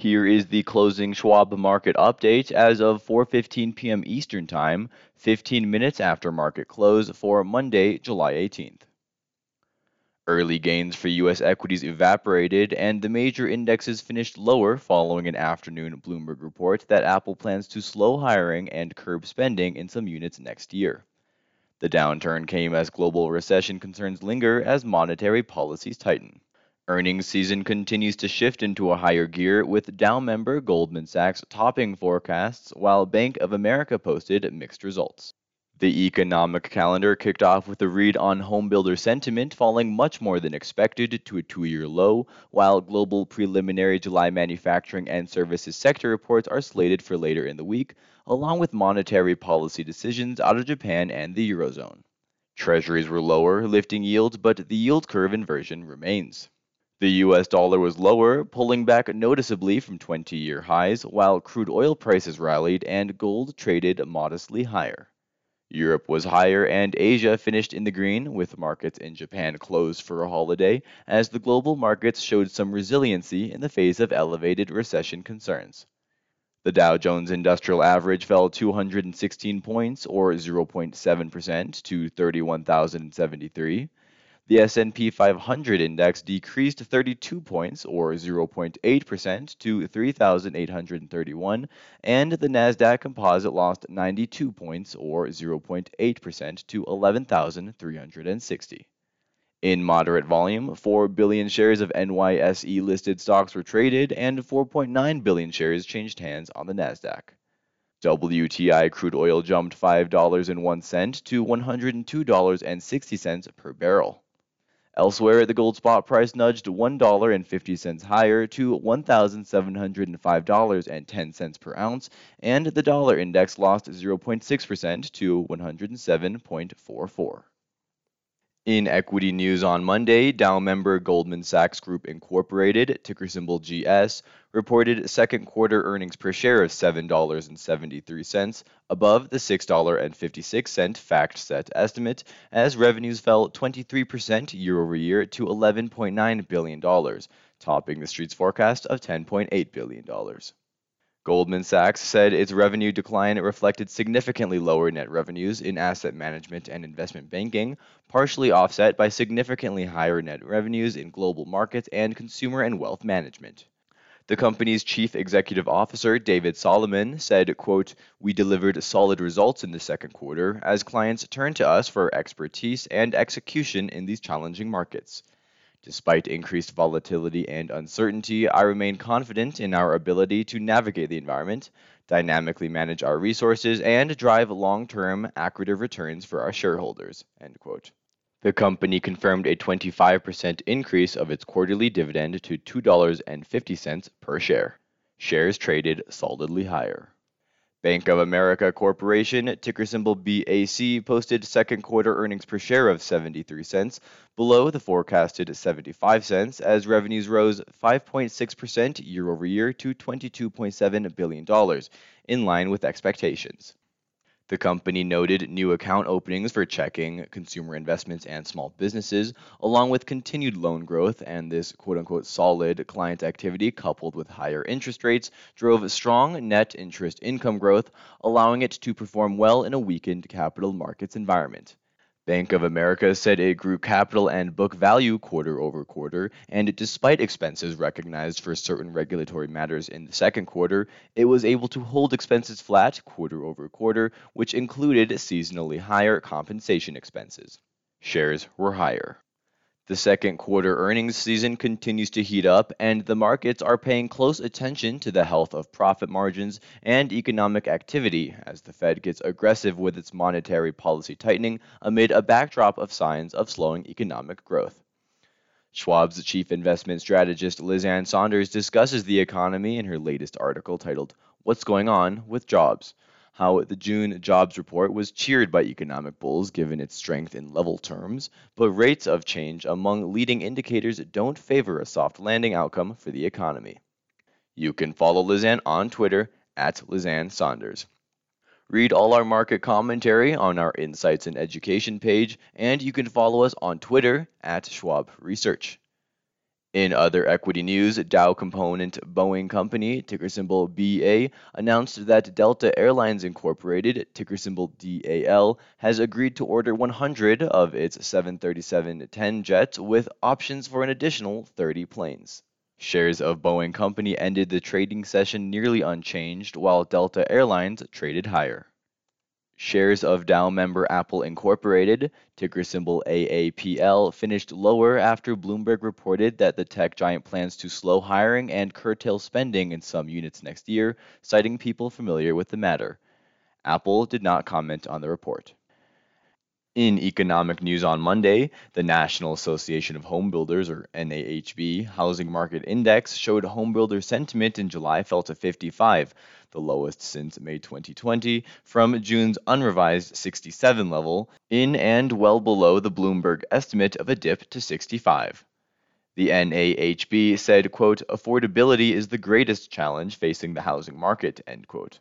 Here is the closing Schwab market update as of 4:15 p.m. Eastern Time, 15 minutes after market close for Monday, July 18th. Early gains for US equities evaporated and the major indexes finished lower following an afternoon Bloomberg report that Apple plans to slow hiring and curb spending in some units next year. The downturn came as global recession concerns linger as monetary policies tighten. Earnings season continues to shift into a higher gear, with Dow member Goldman Sachs topping forecasts, while Bank of America posted mixed results. The economic calendar kicked off with a read on homebuilder sentiment falling much more than expected to a two year low, while global preliminary July manufacturing and services sector reports are slated for later in the week, along with monetary policy decisions out of Japan and the Eurozone. Treasuries were lower, lifting yields, but the yield curve inversion remains. The US dollar was lower, pulling back noticeably from 20 year highs, while crude oil prices rallied and gold traded modestly higher. Europe was higher and Asia finished in the green, with markets in Japan closed for a holiday, as the global markets showed some resiliency in the face of elevated recession concerns. The Dow Jones Industrial Average fell 216 points or 0.7% to 31,073. The S&P 500 index decreased 32 points or 0.8% to 3831 and the Nasdaq Composite lost 92 points or 0.8% to 11360. In moderate volume, 4 billion shares of NYSE listed stocks were traded and 4.9 billion shares changed hands on the Nasdaq. WTI crude oil jumped $5.01 to $102.60 per barrel. Elsewhere, the gold spot price nudged $1.50 higher to $1,705.10 per ounce, and the dollar index lost 0.6% to 107.44. In equity news on Monday, Dow member Goldman Sachs Group Incorporated, ticker symbol GS, reported second quarter earnings per share of $7.73, above the $6.56 FactSet estimate, as revenues fell 23% year over year to $11.9 billion, topping the street's forecast of $10.8 billion. Goldman Sachs said its revenue decline reflected significantly lower net revenues in asset management and investment banking, partially offset by significantly higher net revenues in global markets and consumer and wealth management. The company's chief executive officer, David Solomon, said, quote, "We delivered solid results in the second quarter as clients turned to us for expertise and execution in these challenging markets. Despite increased volatility and uncertainty, I remain confident in our ability to navigate the environment, dynamically manage our resources, and drive long-term accretive returns for our shareholders." The company confirmed a 25% increase of its quarterly dividend to $2.50 per share. Shares traded solidly higher. Bank of America Corporation, ticker symbol BAC, posted second quarter earnings per share of 73 cents, below the forecasted 75 cents, as revenues rose 5.6% year over year to $22.7 billion, in line with expectations. The company noted new account openings for checking, consumer investments, and small businesses, along with continued loan growth and this quote unquote solid client activity coupled with higher interest rates drove strong net interest income growth, allowing it to perform well in a weakened capital markets environment. Bank of America said it grew capital and book value quarter over quarter, and despite expenses recognized for certain regulatory matters in the second quarter, it was able to hold expenses flat quarter over quarter, which included seasonally higher compensation expenses. Shares were higher. The second quarter earnings season continues to heat up, and the markets are paying close attention to the health of profit margins and economic activity as the Fed gets aggressive with its monetary policy tightening amid a backdrop of signs of slowing economic growth. Schwab's chief investment strategist Liz Ann Sonders discusses the economy in her latest article titled, What's Going On with Jobs? How the June jobs report was cheered by economic bulls given its strength in level terms, but rates of change among leading indicators don't favor a soft landing outcome for the economy. You can follow Liz Ann on Twitter at Liz Ann Sonders. Read all our market commentary on our Insights and Education page, and you can follow us on Twitter at Schwab Research. In other equity news, Dow component Boeing Company, ticker symbol BA, announced that Delta Airlines Incorporated, ticker symbol DAL, has agreed to order 100 of its 737-10 jets with options for an additional 30 planes. Shares of Boeing Company ended the trading session nearly unchanged, while Delta Airlines traded higher. Shares of Dow member Apple Incorporated, ticker symbol AAPL, finished lower after Bloomberg reported that the tech giant plans to slow hiring and curtail spending in some units next year, citing people familiar with the matter. Apple did not comment on the report. In economic news on Monday, the National Association of Home Builders, or NAHB, Housing Market Index showed homebuilder sentiment in July fell to 55, the lowest since May 2020, from June's unrevised 67 level, in and well below the Bloomberg estimate of a dip to 65. The NAHB said, quote, affordability is the greatest challenge facing the housing market, end quote.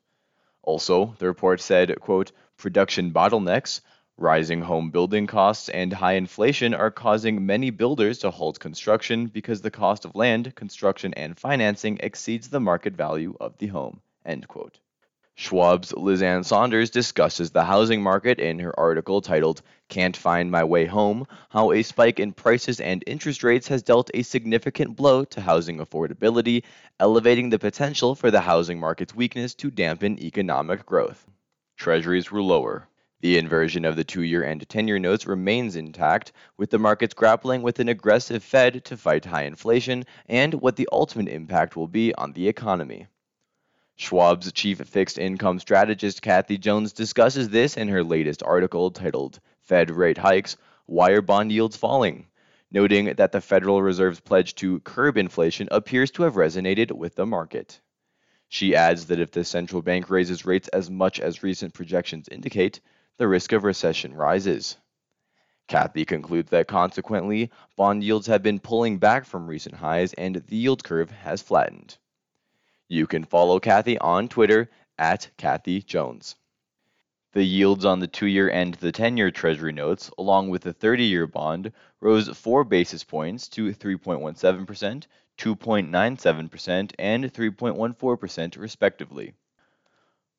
Also, the report said, quote, production bottlenecks, Rising home building costs and high inflation are causing many builders to halt construction because the cost of land, construction, and financing exceeds the market value of the home. End quote. Schwab's Liz Ann Sonders discusses the housing market in her article titled Can't Find My Way Home How a Spike in Prices and Interest Rates Has Dealt a Significant Blow to Housing Affordability, elevating the potential for the housing market's weakness to dampen economic growth. Treasuries were lower. The inversion of the two year and 10 year notes remains intact, with the markets grappling with an aggressive Fed to fight high inflation and what the ultimate impact will be on the economy. Schwab's chief fixed income strategist Kathy Jones discusses this in her latest article titled Fed Rate Hikes Why Are Bond Yields Falling? noting that the Federal Reserve's pledge to curb inflation appears to have resonated with the market. She adds that if the central bank raises rates as much as recent projections indicate, the risk of recession rises. Kathy concludes that consequently, bond yields have been pulling back from recent highs and the yield curve has flattened. You can follow Kathy on Twitter at Kathy Jones. The yields on the two year and the 10 year Treasury notes, along with the 30 year bond, rose 4 basis points to 3.17%, 2.97%, and 3.14%, respectively.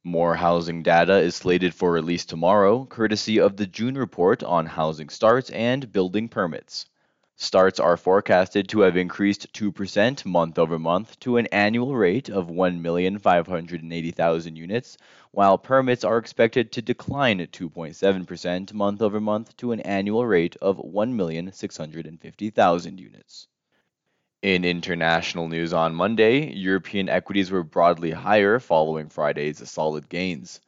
More housing data is slated for release tomorrow, courtesy of the June report on housing starts and building permits. Starts are forecasted to have increased 2% month over month to an annual rate of 1,580,000 units, while permits are expected to decline 2.7% month over month to an annual rate of 1,650,000 units. In international news on Monday, European equities were broadly higher following Friday's solid gains.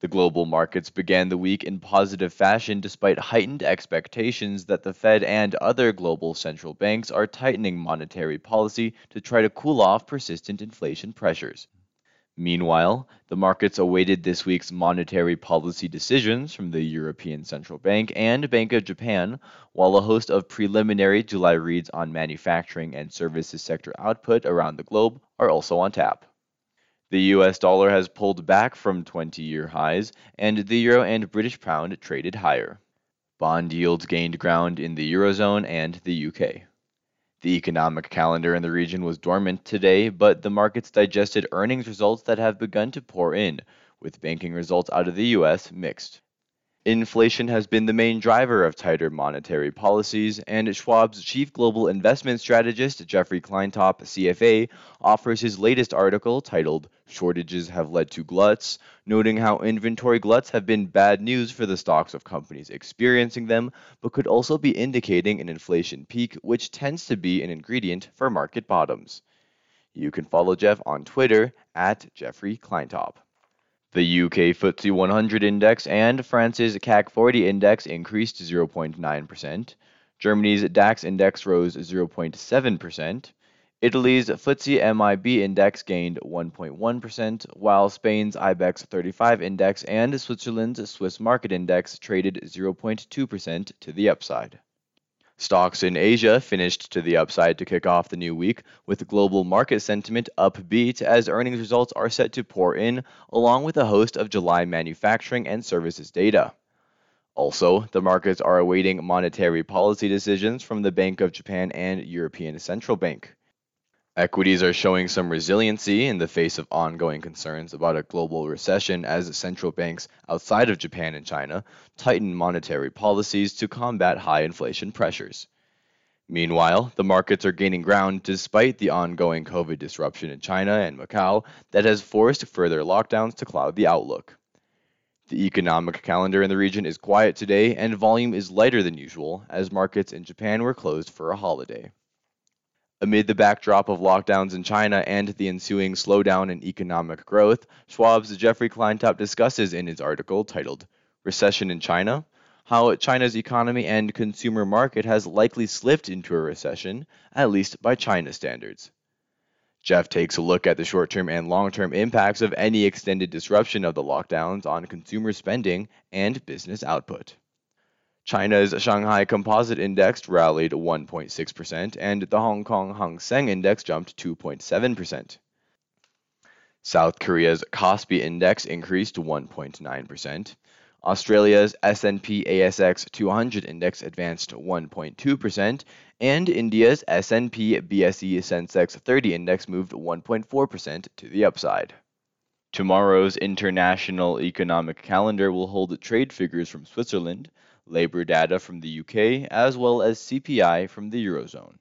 The global markets began the week in positive fashion despite heightened expectations that the Fed and other global central banks are tightening monetary policy to try to cool off persistent inflation pressures. Meanwhile, the markets awaited this week's monetary policy decisions from the European Central Bank and Bank of Japan, while a host of preliminary July reads on manufacturing and services sector output around the globe are also on tap. The US dollar has pulled back from 20 year highs, and the euro and British pound traded higher. Bond yields gained ground in the Eurozone and the UK. The economic calendar in the region was dormant today, but the markets digested earnings results that have begun to pour in, with banking results out of the U.S. mixed. Inflation has been the main driver of tighter monetary policies, and Schwab's chief global investment strategist, Jeffrey Kleintop, CFA, offers his latest article titled Shortages Have Led to Gluts, noting how inventory gluts have been bad news for the stocks of companies experiencing them, but could also be indicating an inflation peak, which tends to be an ingredient for market bottoms. You can follow Jeff on Twitter at Jeffrey Kleintop. The UK FTSE 100 index and France's CAC 40 index increased 0.9%. Germany's DAX index rose 0.7%. Italy's FTSE MIB index gained 1.1%, while Spain's IBEX 35 index and Switzerland's Swiss market index traded 0.2% to the upside. Stocks in Asia finished to the upside to kick off the new week, with global market sentiment upbeat as earnings results are set to pour in, along with a host of July manufacturing and services data. Also, the markets are awaiting monetary policy decisions from the Bank of Japan and European Central Bank. Equities are showing some resiliency in the face of ongoing concerns about a global recession as central banks outside of Japan and China tighten monetary policies to combat high inflation pressures. Meanwhile, the markets are gaining ground despite the ongoing COVID disruption in China and Macau that has forced further lockdowns to cloud the outlook. The economic calendar in the region is quiet today and volume is lighter than usual as markets in Japan were closed for a holiday. Amid the backdrop of lockdowns in China and the ensuing slowdown in economic growth, Schwab's Jeffrey Kleintop discusses in his article titled Recession in China how China's economy and consumer market has likely slipped into a recession, at least by China standards. Jeff takes a look at the short term and long term impacts of any extended disruption of the lockdowns on consumer spending and business output. China's Shanghai Composite Index rallied 1.6%, and the Hong Kong Hang Seng Index jumped 2.7%. South Korea's Kospi Index increased 1.9%. Australia's S&P ASX 200 index advanced 1.2%, and India's S&P BSE Sensex 30 index moved 1.4% to the upside. Tomorrow's international economic calendar will hold trade figures from Switzerland, labor data from the UK, as well as CPI from the Eurozone.